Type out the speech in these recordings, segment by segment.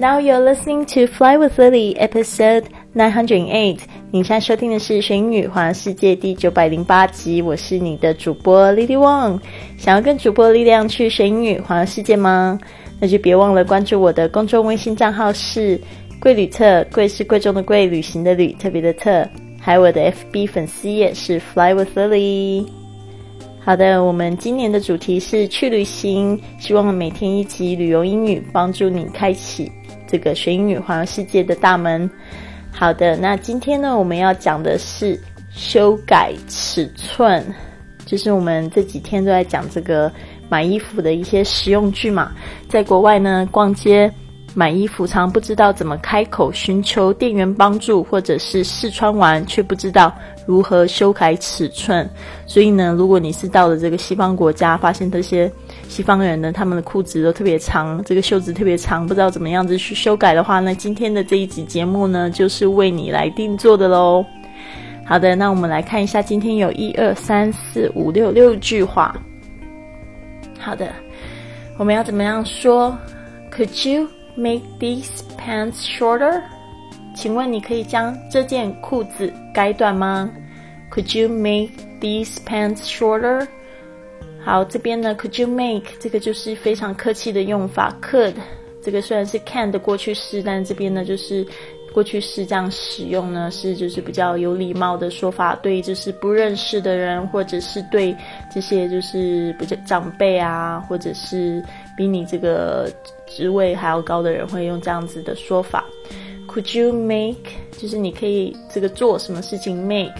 Now you're listening to Fly with Lily, episode nine hundred eight. 你现在收听的是《学英语环游世界》第九百零八集。我是你的主播 Lily Wang。想要跟主播力量去学英语环游世界吗？那就别忘了关注我的公众微信账号是“贵旅特”，贵是贵重的贵，旅行的旅，特别的特。还有我的 FB 粉丝页是 Fly with Lily。好的，我们今年的主题是去旅行，希望每天一集旅游英语，帮助你开启。这个学英语环游世界的大门。好的，那今天呢，我们要讲的是修改尺寸，就是我们这几天都在讲这个买衣服的一些实用句嘛。在国外呢，逛街。买衣服常不知道怎么开口寻求店员帮助，或者是试穿完却不知道如何修改尺寸。所以呢，如果你是到了这个西方国家，发现这些西方人呢，他们的裤子都特别长，这个袖子特别长，不知道怎么样子去修改的话，那今天的这一集节目呢，就是为你来定做的喽。好的，那我们来看一下，今天有一二三四五六六句话。好的，我们要怎么样说？Could you？Make these pants shorter？请问你可以将这件裤子改短吗？Could you make these pants shorter？好，这边呢，Could you make 这个就是非常客气的用法。Could 这个虽然是 can 的过去式，但这边呢就是过去式这样使用呢，是就是比较有礼貌的说法。对，就是不认识的人，或者是对这些就是比较长辈啊，或者是比你这个。职位还要高的人会用这样子的说法。Could you make 就是你可以这个做什么事情？Make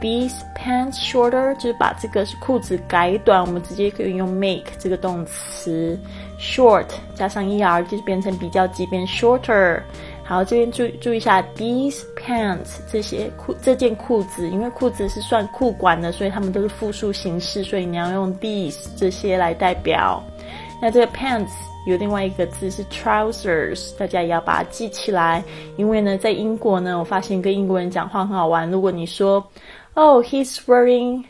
these pants shorter 就是把这个裤子改短。我们直接可以用 make 这个动词，short 加上 er 就是变成比较级变 shorter。好，这边注注意一下，these pants 这些裤这件裤子，因为裤子是算裤管的，所以它们都是复数形式，所以你要用 these 这些来代表。那这个 pants。有另外一个字是 trousers，大家也要把它记起来。因为呢，在英国呢，我发现跟英国人讲话很好玩。如果你说，Oh, he's wearing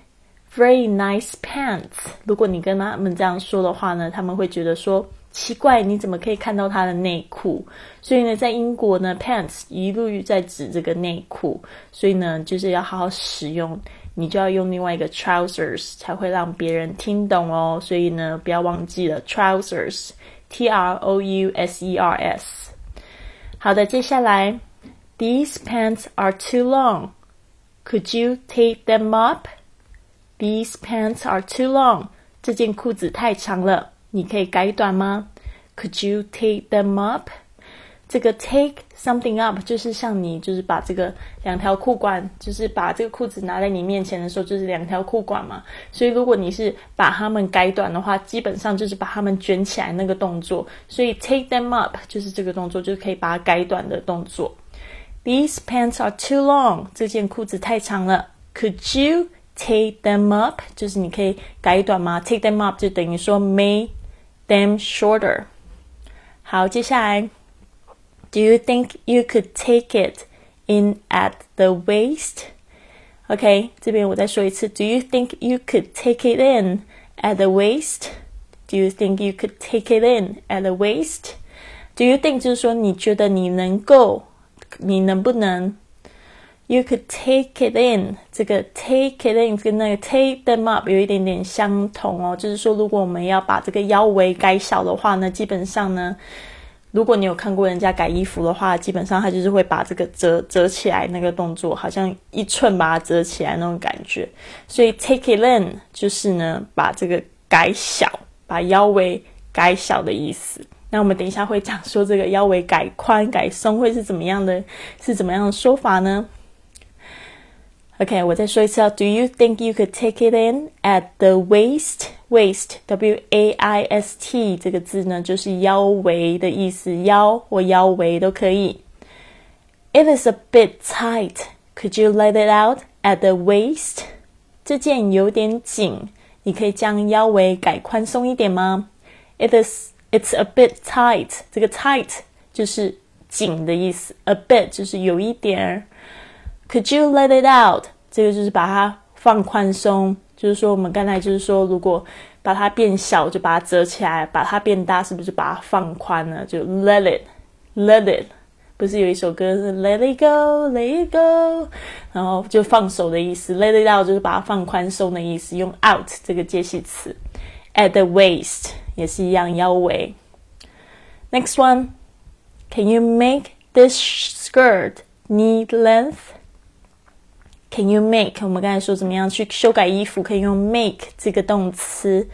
very nice pants，如果你跟他们这样说的话呢，他们会觉得说奇怪，你怎么可以看到他的内裤？所以呢，在英国呢，pants 一路在指这个内裤，所以呢，就是要好好使用。你就要用另外一个 trousers 才会让别人听懂哦。所以呢，不要忘记了 trousers。T R O U S E R S。好的，接下来，These pants are too long. Could you take them up? These pants are too long. 这件裤子太长了，你可以改短吗？Could you take them up? 这个 take something up 就是像你就是把这个两条裤管，就是把这个裤子拿在你面前的时候，就是两条裤管嘛。所以如果你是把它们改短的话，基本上就是把它们卷起来那个动作。所以 take them up 就是这个动作，就是可以把它改短的动作。These pants are too long，这件裤子太长了。Could you take them up？就是你可以改短吗？Take them up 就等于说 make them shorter。好，接下来。Do you think you could take it in at the waist? OK，这边我再说一次。Do you think you could take it in at the waist? Do you think you could take it in at the waist? Do you think 就是说你觉得你能够， 你能不能？You could take it in，这个 take it in 跟那个 take them up 有一点点相同哦。就是说，如果我们要把这个腰围改小的话呢，基本上呢。如果你有看过人家改衣服的话，基本上他就是会把这个折折起来那个动作，好像一寸把它折起来那种感觉。所以 take it in 就是呢把这个改小，把腰围改小的意思。那我们等一下会讲说这个腰围改宽改松会是怎么样的，是怎么样的说法呢？OK，我再说一次啊。Do you think you could take it in at the waist? Waist, W-A-I-S-T 这个字呢，就是腰围的意思，腰或腰围都可以。It is a bit tight. Could you let it out at the waist? 这件有点紧，你可以将腰围改宽松一点吗？It is, it's a bit tight. 这个 tight 就是紧的意思，a bit 就是有一点。Could you let it out？这个就是把它放宽松，就是说我们刚才就是说，如果把它变小，就把它折起来；把它变大，是不是就把它放宽了？就 let it let it，不是有一首歌是 Let it go，Let it go，然后就放手的意思。Let it out 就是把它放宽松的意思，用 out 这个介系词。At the waist 也是一样，腰围。Next one，Can you make this skirt knee length？Can you make？我们刚才说怎么样去修改衣服，可以用 make 这个动词。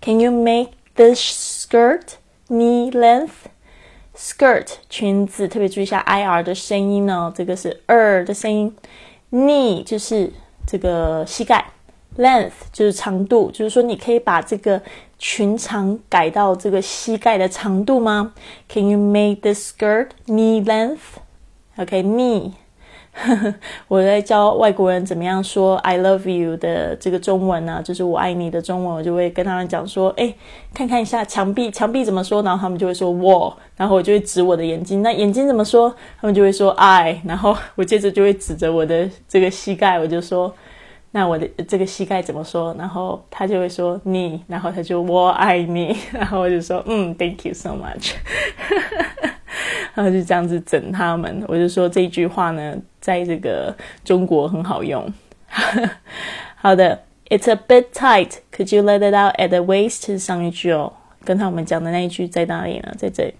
Can you make this skirt knee length？Skirt 裙子，特别注意一下 i r 的声音哦，这个是 er 的声音。knee 就是这个膝盖 ，length 就是长度，就是说你可以把这个裙长改到这个膝盖的长度吗？Can you make the skirt knee length？OK，knee。我在教外国人怎么样说 "I love you" 的这个中文呢，就是我爱你的中文，我就会跟他们讲说，哎，看看一下墙壁，墙壁怎么说？然后他们就会说 wall，然后我就会指我的眼睛，那眼睛怎么说？他们就会说 I，然后我接着就会指着我的这个膝盖，我就说，那我的这个膝盖怎么说？然后他就会说你，然后他就我爱你，然后我就说嗯，Thank you so much。然后就这样子整他们，我就说这句话呢，在这个中国很好用。好的，It's a bit tight. Could you let it out at the waist？上一句哦，刚才我们讲的那一句在哪里呢？在这里。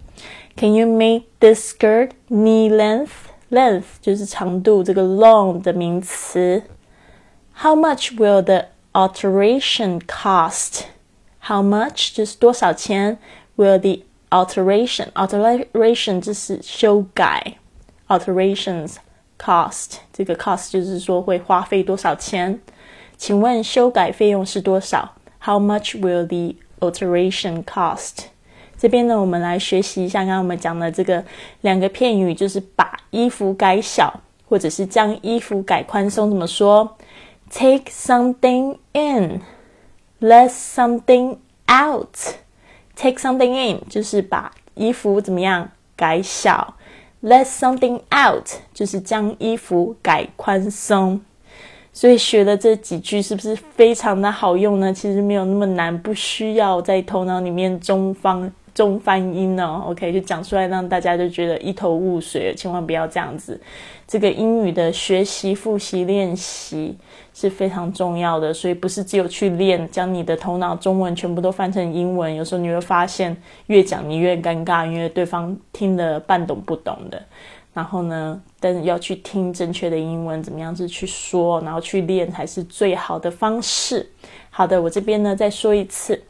Can you make this skirt knee length? Length 就是长度，这个 long 的名词。How much will the alteration cost? How much 就是多少钱？Will the alteration alteration 就是修改，alterations cost 这个 cost 就是说会花费多少钱？请问修改费用是多少？How much will the alteration cost？这边呢，我们来学习一下刚刚我们讲的这个两个片语，就是把衣服改小，或者是将衣服改宽松，怎么说？Take something in，let something out。Take something in 就是把衣服怎么样改小，Let something out 就是将衣服改宽松。所以学的这几句是不是非常的好用呢？其实没有那么难，不需要在头脑里面中方。中翻音哦，OK，就讲出来让大家就觉得一头雾水，千万不要这样子。这个英语的学习、复习、练习是非常重要的，所以不是只有去练，将你的头脑中文全部都翻成英文。有时候你会发现，越讲你越尴尬，因为对方听得半懂不懂的。然后呢，但是要去听正确的英文，怎么样子去说，然后去练才是最好的方式。好的，我这边呢再说一次。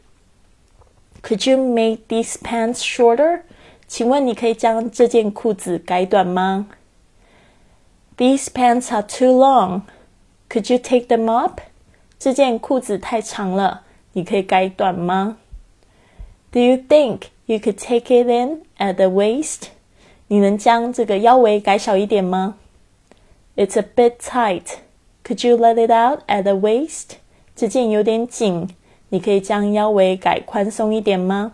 Could you make these pants shorter？请问你可以将这件裤子改短吗？These pants are too long. Could you take them up？这件裤子太长了，你可以改短吗？Do you think you could take it in at the waist？你能将这个腰围改小一点吗？It's a bit tight. Could you let it out at the waist？这件有点紧。 你可以将腰围改宽松一点吗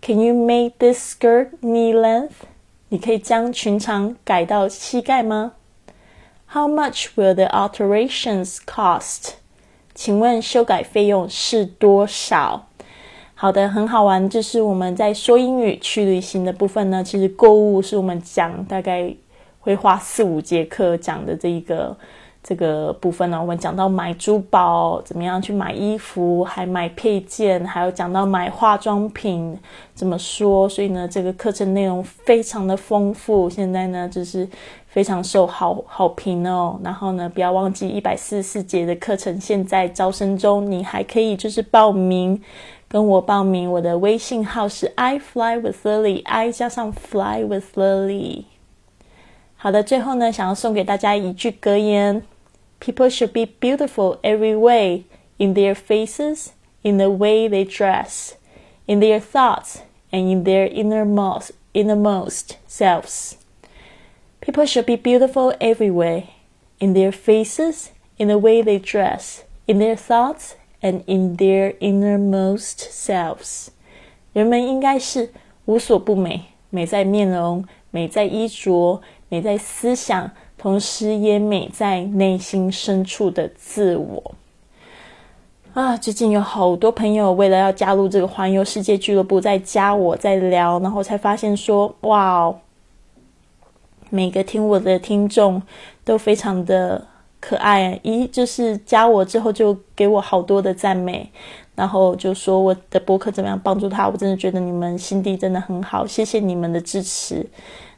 ？Can you make this skirt knee length？你可以将裙长改到膝盖吗？How much will the alterations cost？请问修改费用是多少？好的，很好玩。就是我们在说英语去旅行的部分呢，其实购物是我们讲大概会花四五节课讲的这一个。这个部分呢，我们讲到买珠宝怎么样去买衣服，还买配件，还有讲到买化妆品怎么说。所以呢，这个课程内容非常的丰富。现在呢，就是非常受好好评哦。然后呢，不要忘记一百四十四节的课程现在招生中，你还可以就是报名跟我报名。我的微信号是 I fly with Lily，I 加上 fly with Lily。好的，最后呢，想要送给大家一句格言。People should be beautiful every way in their faces, in the way they dress, in their thoughts, and in their innermost, innermost selves. People should be beautiful every way in their faces, in the way they dress, in their thoughts, and in their innermost selves. 人们应该是无所不美，美在面容，美在衣着，美在思想。 同时也美在内心深处的自我。啊，最近有好多朋友为了要加入这个环游世界俱乐部，在加我，在聊，然后才发现说，哇，每个听我的听众都非常的可爱，一就是加我之后就给我好多的赞美。然后就说我的博客怎么样帮助他，我真的觉得你们心地真的很好，谢谢你们的支持。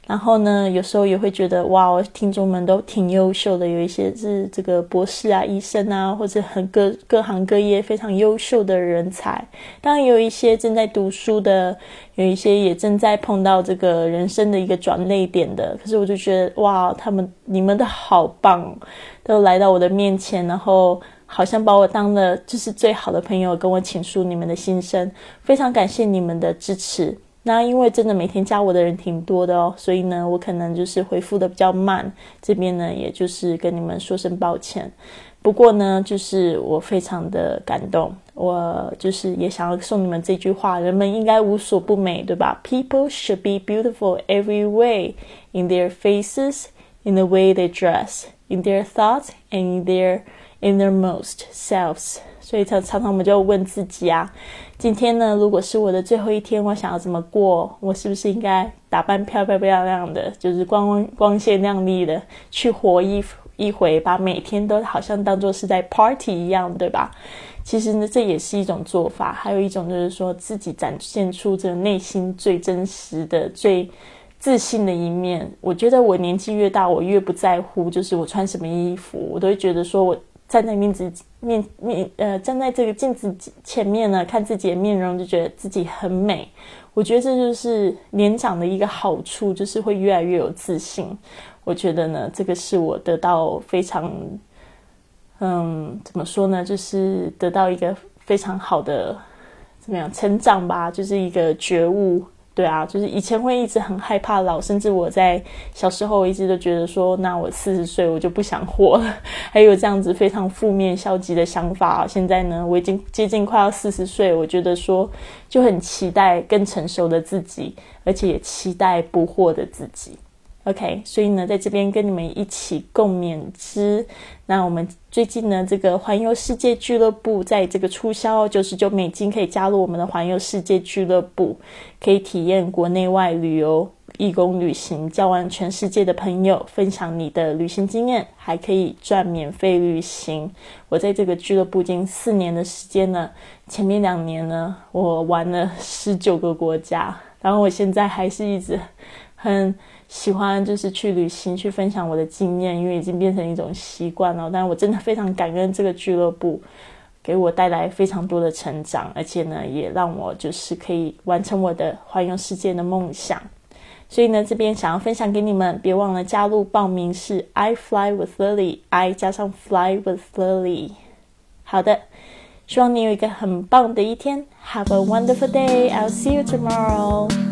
然后呢，有时候也会觉得哇，我听众们都挺优秀的，有一些是这个博士啊、医生啊，或者很各各行各业非常优秀的人才。当然，有一些正在读书的，有一些也正在碰到这个人生的一个转泪点的。可是我就觉得哇，他们你们的好棒，都来到我的面前，然后。好像把我当了就是最好的朋友，跟我倾诉你们的心声，非常感谢你们的支持。那因为真的每天加我的人挺多的哦，所以呢，我可能就是回复的比较慢，这边呢，也就是跟你们说声抱歉。不过呢，就是我非常的感动，我就是也想要送你们这句话：人们应该无所不美，对吧？People should be beautiful every way in their faces, in the way they dress, in their thoughts, and in their Innermost selves，所以常常常我们就问自己啊，今天呢，如果是我的最后一天，我想要怎么过？我是不是应该打扮漂漂漂亮的，就是光光鲜亮丽的去活一一回，把每天都好像当做是在 party 一样，对吧？其实呢，这也是一种做法。还有一种就是说自己展现出这内心最真实的、最自信的一面。我觉得我年纪越大，我越不在乎，就是我穿什么衣服，我都会觉得说我。站在面子面面呃，站在这个镜子前面呢，看自己的面容，就觉得自己很美。我觉得这就是年长的一个好处，就是会越来越有自信。我觉得呢，这个是我得到非常，嗯，怎么说呢，就是得到一个非常好的怎么样成长吧，就是一个觉悟。对啊，就是以前会一直很害怕老，甚至我在小时候一直都觉得说，那我四十岁我就不想活了，还有这样子非常负面消极的想法。现在呢，我已经接近快要四十岁，我觉得说就很期待更成熟的自己，而且也期待不惑的自己。OK，所以呢，在这边跟你们一起共勉之。那我们最近呢，这个环游世界俱乐部在这个促销九十九美金可以加入我们的环游世界俱乐部，可以体验国内外旅游、义工旅行，交完全世界的朋友，分享你的旅行经验，还可以赚免费旅行。我在这个俱乐部已经四年的时间了，前面两年呢，我玩了十九个国家，然后我现在还是一直很。喜欢就是去旅行，去分享我的经验，因为已经变成一种习惯了。但是我真的非常感恩这个俱乐部，给我带来非常多的成长，而且呢，也让我就是可以完成我的环游世界的梦想。所以呢，这边想要分享给你们，别忘了加入报名是 I fly with Lily，I 加上 fly with Lily。好的，希望你有一个很棒的一天，Have a wonderful day，I'll see you tomorrow。